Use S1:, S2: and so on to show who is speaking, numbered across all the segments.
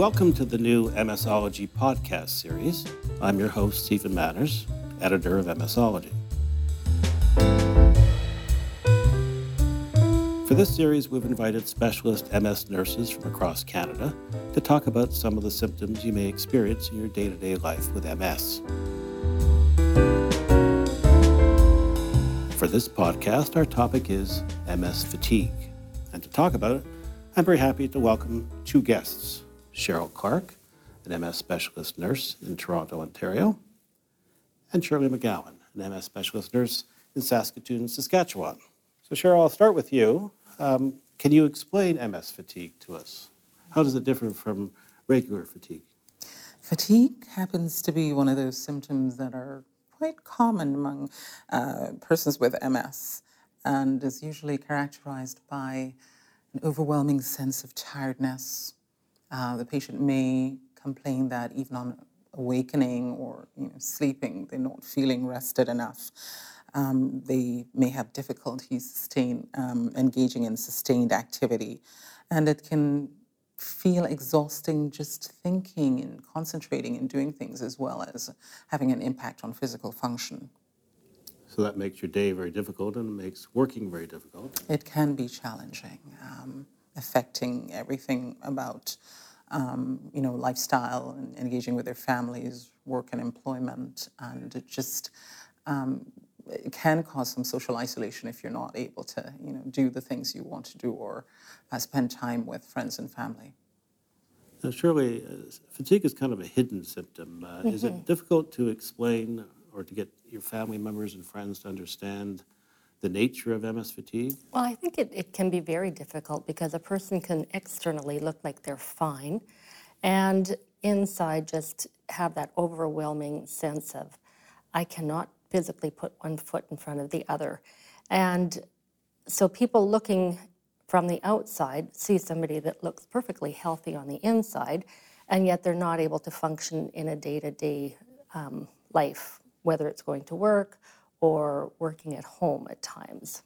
S1: Welcome to the new MSology podcast series. I'm your host, Stephen Manners, editor of MSology. For this series, we've invited specialist MS nurses from across Canada to talk about some of the symptoms you may experience in your day to day life with MS. For this podcast, our topic is MS fatigue. And to talk about it, I'm very happy to welcome two guests Cheryl Clark, an MS specialist nurse in Toronto, Ontario, and Shirley McGowan, an MS specialist nurse in Saskatoon, Saskatchewan. So, Cheryl, I'll start with you. Um, can you explain MS fatigue to us? How does it differ from regular fatigue?
S2: Fatigue happens to be one of those symptoms that are quite common among uh, persons with MS and is usually characterized by an overwhelming sense of tiredness, uh, the patient may complain that even on awakening or you know, sleeping, they're not feeling rested enough. Um, they may have difficulty sustain, um, engaging in sustained activity, and it can feel exhausting just thinking and concentrating and doing things as well as having an impact on physical function.
S1: So that makes your day very difficult and it makes working very difficult.
S2: It can be challenging. Um, affecting everything about um, you know lifestyle and engaging with their families, work and employment, and it just um, it can cause some social isolation if you're not able to you know do the things you want to do or uh, spend time with friends and family.
S1: Now, Shirley, uh, fatigue is kind of a hidden symptom. Uh, mm-hmm. Is it mm-hmm. difficult to explain or to get your family members and friends to understand? The nature of MS fatigue?
S3: Well, I think it, it can be very difficult because a person can externally look like they're fine and inside just have that overwhelming sense of, I cannot physically put one foot in front of the other. And so people looking from the outside see somebody that looks perfectly healthy on the inside, and yet they're not able to function in a day to day life, whether it's going to work or working at home at times.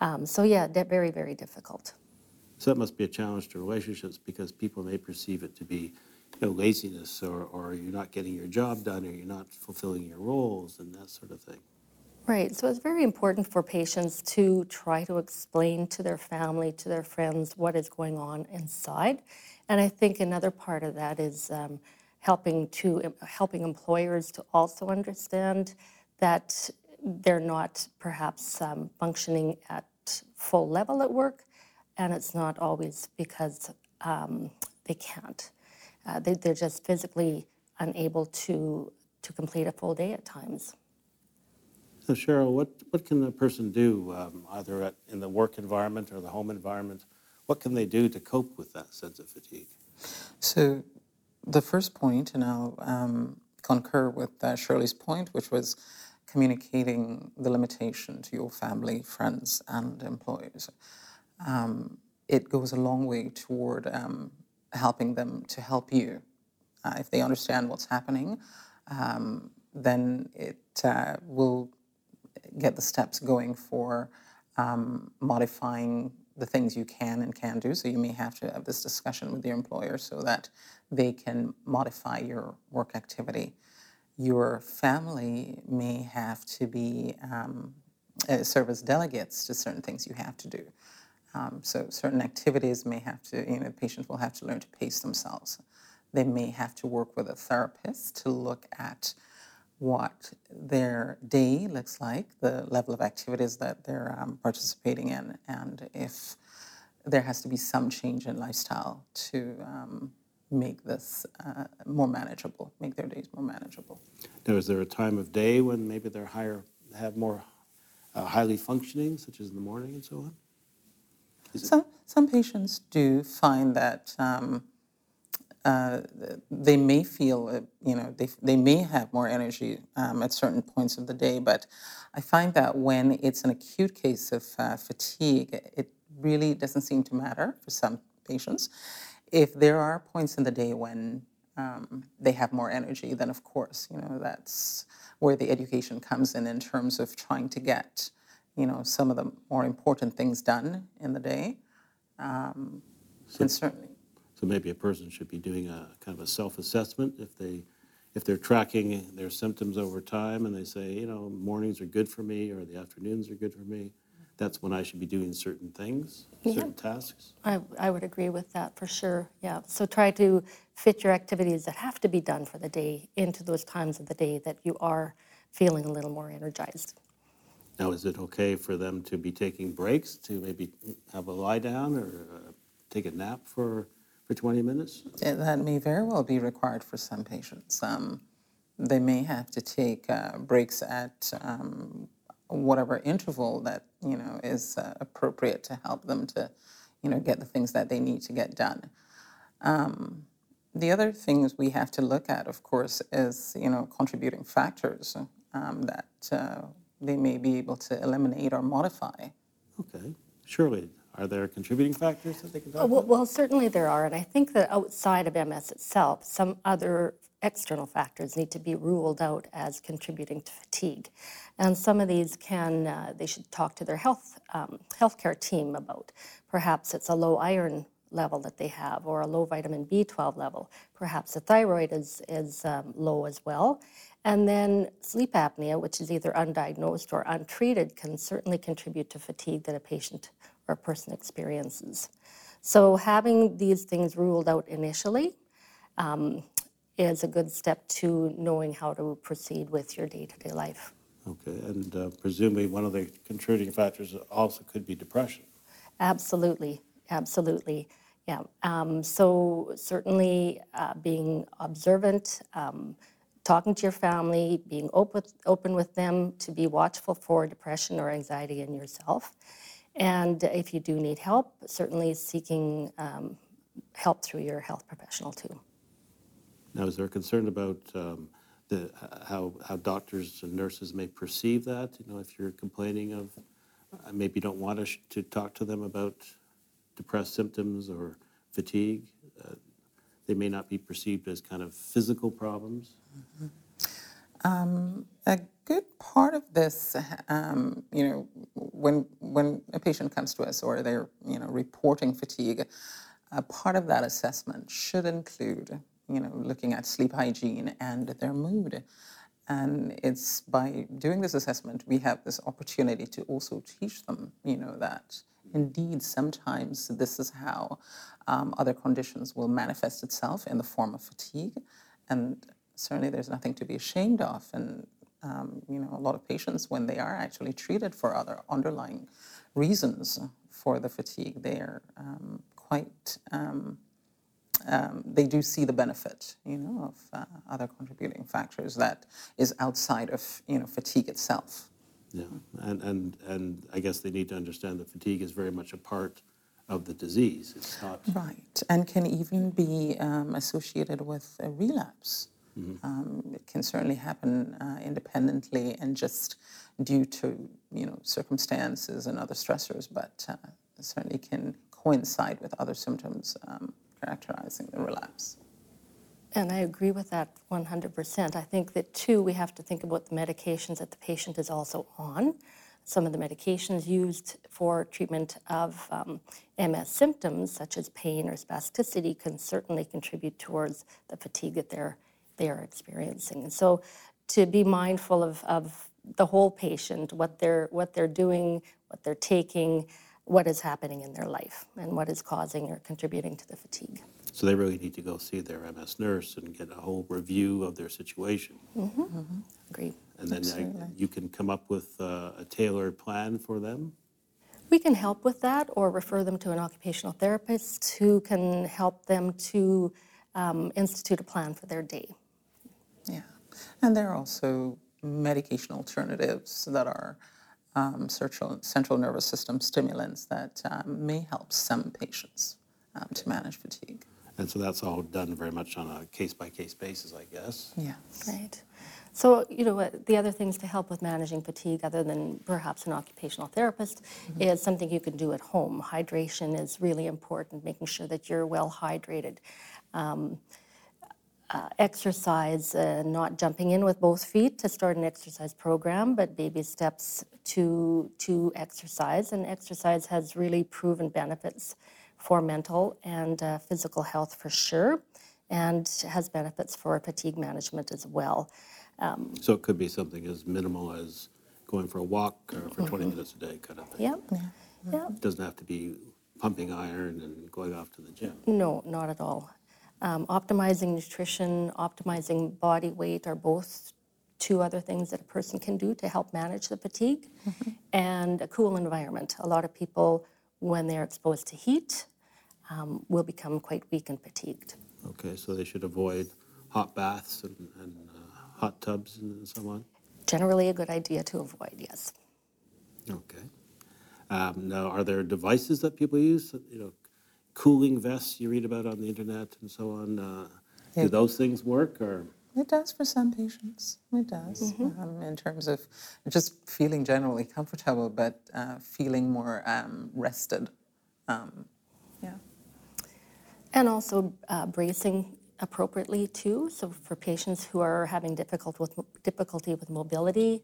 S3: Um, so yeah, very, very difficult.
S1: So that must be a challenge to relationships because people may perceive it to be you know, laziness or, or you're not getting your job done or you're not fulfilling your roles and that sort of thing.
S3: Right. So it's very important for patients to try to explain to their family, to their friends, what is going on inside. And I think another part of that is um, helping to helping employers to also understand that they're not perhaps um, functioning at full level at work, and it's not always because um, they can't. Uh, they, they're just physically unable to, to complete a full day at times.
S1: So Cheryl, what, what can a person do, um, either at, in the work environment or the home environment? What can they do to cope with that sense of fatigue?
S2: So the first point, and I'll um, concur with uh, Shirley's point, which was communicating the limitation to your family, friends, and employers. Um, it goes a long way toward um, helping them to help you. Uh, if they understand what's happening, um, then it uh, will get the steps going for um, modifying the things you can and can do. So you may have to have this discussion with your employer so that they can modify your work activity your family may have to be um, uh, serve as delegates to certain things you have to do. Um, so certain activities may have to, you know, patients will have to learn to pace themselves. They may have to work with a therapist to look at what their day looks like, the level of activities that they're um, participating in, and if there has to be some change in lifestyle to um, make this uh, more manageable, make their days more manageable.
S1: Now, is there a time of day when maybe they're higher, have more uh, highly functioning, such as in the morning and so on?
S2: Some, some patients do find that um, uh, they may feel, uh, you know, they, they may have more energy um, at certain points of the day, but I find that when it's an acute case of uh, fatigue, it really doesn't seem to matter for some patients. If there are points in the day when um, they have more energy, then of course, you know, that's where the education comes in in terms of trying to get, you know, some of the more important things done in the day. Um, so, and certainly.
S1: So maybe a person should be doing a kind of a self-assessment if they, if they're tracking their symptoms over time and they say, you know, mornings are good for me or the afternoons are good for me, that's when I should be doing certain things, certain tasks.
S3: I, I would agree with that for sure. Yeah. So try to fit your activities that have to be done for the day into those times of the day that you are feeling a little more energized.
S1: Now, is it okay for them to be taking breaks to maybe have a lie down or uh, take a nap for, for 20 minutes?
S2: Yeah, That may very well be required for some patients. Um, they may have to take uh, breaks at um, whatever interval that you know is uh, appropriate to help them to, you know, get the things that they need to get done. Um, the other things we have to look at, of course, is you know contributing factors um, that uh, they may be able to eliminate or modify.
S1: Okay. Shirley, are there contributing factors that they can talk
S3: Well,
S1: about?
S3: well, certainly there are, and I think that outside of MS itself, some other external factors need to be ruled out as contributing to fatigue. And some of these can, uh, they should talk to their health um, healthcare team about. Perhaps it's a low iron level that they have, or a low vitamin B12 level. Perhaps the thyroid is is um, low as well. And then sleep apnea, which is either undiagnosed or untreated, can certainly contribute to fatigue that a patient or a person experiences. So having these things ruled out initially um, is a good step to knowing how to proceed with your day-to-day life.
S1: Okay, and uh, presumably one of the contributing factors also could be depression.
S3: Absolutely, absolutely. Yeah. Um, so certainly uh, being observant, um, talking to your family, being open, open with them to be watchful for depression or anxiety in yourself. And if you do need help, certainly seeking um, help through your health professional too.
S1: Now, is there a concern about um, the, how, how doctors and nurses may perceive that? You know, if you're complaining of, uh, maybe you don't want us to talk to them about depressed symptoms or fatigue, uh, they may not be perceived as kind of physical problems.
S2: A good part of this, um, you know, when when a patient comes to us or they're you know reporting fatigue, a part of that assessment should include you know looking at sleep hygiene and their mood. And it's by doing this assessment we have this opportunity to also teach them, you know, that indeed sometimes this is how um, other conditions will manifest itself in the form of fatigue, and certainly there's nothing to be ashamed of. And um, you know, a lot of patients, when they are actually treated for other underlying reasons for the fatigue, they are um, quite. Um, um, they do see the benefit, you know, of uh, other contributing factors that is outside of you know fatigue itself.
S1: Yeah, and, and, and I guess they need to understand that fatigue is very much a part of the disease. It's not,
S2: Right, and can even be um, associated with a relapse. Um, it can certainly happen uh, independently and just due to you know circumstances and other stressors, but uh, certainly can coincide with other symptoms um, characterizing the relapse.
S3: And I agree with that 100%. I think that, too, we have to think about the medications that the patient is also on. Some of the medications used for treatment of um, MS symptoms, such as pain or spasticity, can certainly contribute towards the fatigue that they're, they are experiencing. And so to be mindful of, of the whole patient, what they're, what they're doing, what they're taking, what is happening in their life, and what is causing or contributing to the fatigue.
S1: so they really need to go see their MS nurse and get a whole review of their situation.
S3: Agreed.
S1: And then I- you can come up with uh, a tailored plan for them?
S3: We can help with that or refer them to an occupational therapist who can help them to um, institute a plan for their day.
S2: Yeah, and there are also medication alternatives that are um, central, central nervous system stimulants that um, may help some patients um, to manage fatigue.
S1: And so that's all done very much on a case-by-case basis, I guess.
S2: Yes.
S3: Right. So, you know, the other things to help with managing fatigue, other than perhaps an occupational therapist, is something you can do at home. Hydration is really important, making sure that you're well hydrated. Um, uh, exercise, uh, not jumping in with both feet to start an exercise program, but baby steps to to exercise. And exercise has really proven benefits for mental and uh, physical health for sure, and has benefits for fatigue management as well.
S1: So it could be something as minimal as going for a walk or for 20 minutes a day kind of thing.
S3: Yep. Yeah.
S1: It doesn't have to be pumping iron and going off to the gym.
S3: No, not at all. Um, optimizing nutrition, optimizing body weight are both two other things that a person can do to help manage the fatigue. And a cool environment. A lot of people, when they're exposed to heat, um, will become quite weak and fatigued.
S1: Okay, so they should avoid hot baths and, and uh, hot tubs and so on.
S3: Generally, a good idea to avoid, yes.
S1: Okay. Um, now, are there devices that people use? You know, cooling vests you read about on the internet and so on. Uh,
S2: Yeah.
S1: Do those things work or?
S2: It does for some patients. It does, um, in terms of just feeling generally comfortable, but uh, feeling more um, rested. Um, yeah.
S3: And also uh, bracing appropriately too. So for patients who are having difficult with, difficulty with mobility,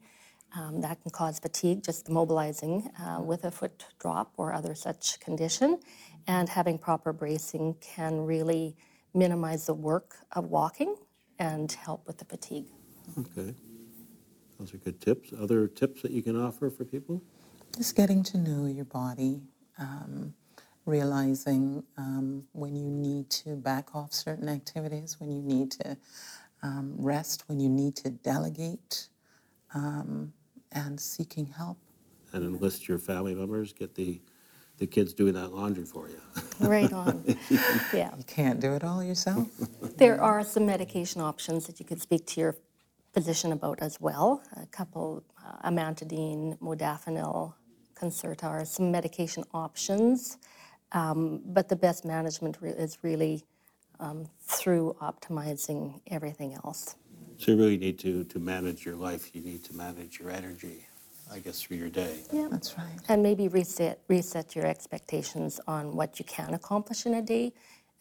S3: um, that can cause fatigue, just mobilizing uh, with a foot drop or other such condition. And having proper bracing can really minimize the work of walking and help with the fatigue.
S1: Okay. Those are good tips. Other tips that you can offer for people?
S2: Just getting to know your body, um, realizing um, when you need to back off certain activities, when you need to um, rest, when you need to delegate, um, and seeking help.
S1: And enlist your family members, get the, the kids doing that laundry for you.
S3: Right on. yeah.
S2: You can't do it all yourself.
S3: There are some medication options that you could speak to your physician about as well. A couple, uh, amantadine, modafinil, Concerta are some medication options. Um, but the best management re- is really um, through optimizing everything else.
S1: So you really need to, to manage your life. You need to manage your energy, I guess, through your day.
S3: Yeah.
S2: That's right.
S3: And maybe reset, reset your expectations on what you can accomplish in a day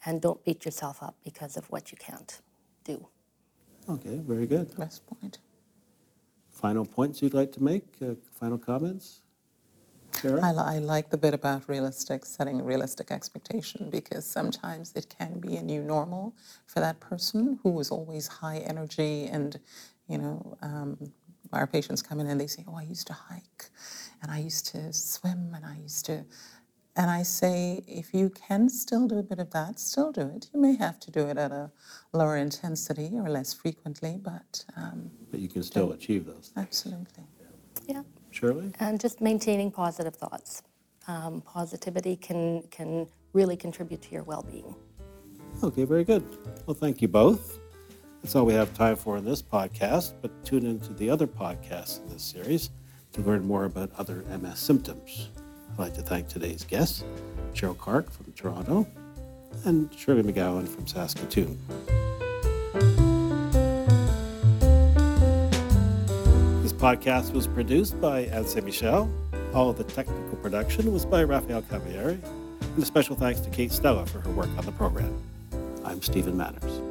S3: and don't beat yourself up because of what you can't do.
S1: Okay, very good.
S2: Last point.
S1: Final points you'd like to make? Uh, final comments? Sarah?
S2: I, li- I like the bit about realistic, setting a realistic expectation because sometimes it can be a new normal for that person who is always high energy. And, you know, um, our patients come in and they say, Oh, I used to hike and I used to swim and I used to. And I say, if you can still do a bit of that, still do it. You may have to do it at a lower intensity or less frequently, but um,
S1: But you can still achieve those.
S2: absolutely.
S3: Yeah.
S1: Shirley?
S3: And just maintaining positive thoughts. Um, positivity can, can really contribute to your well being.
S1: Okay, very good. Well, thank you both. That's all we have time for in this podcast, but tune into the other podcasts in this series to learn more about other MS symptoms. I'd like to thank today's guests, Cheryl Clark from Toronto and Shirley McGowan from Saskatoon. This podcast was produced by Anne Saint Michel. All of the technical production was by Raphael Cavalieri. And a special thanks to Kate Stella for her work on the program. I'm Stephen Manners.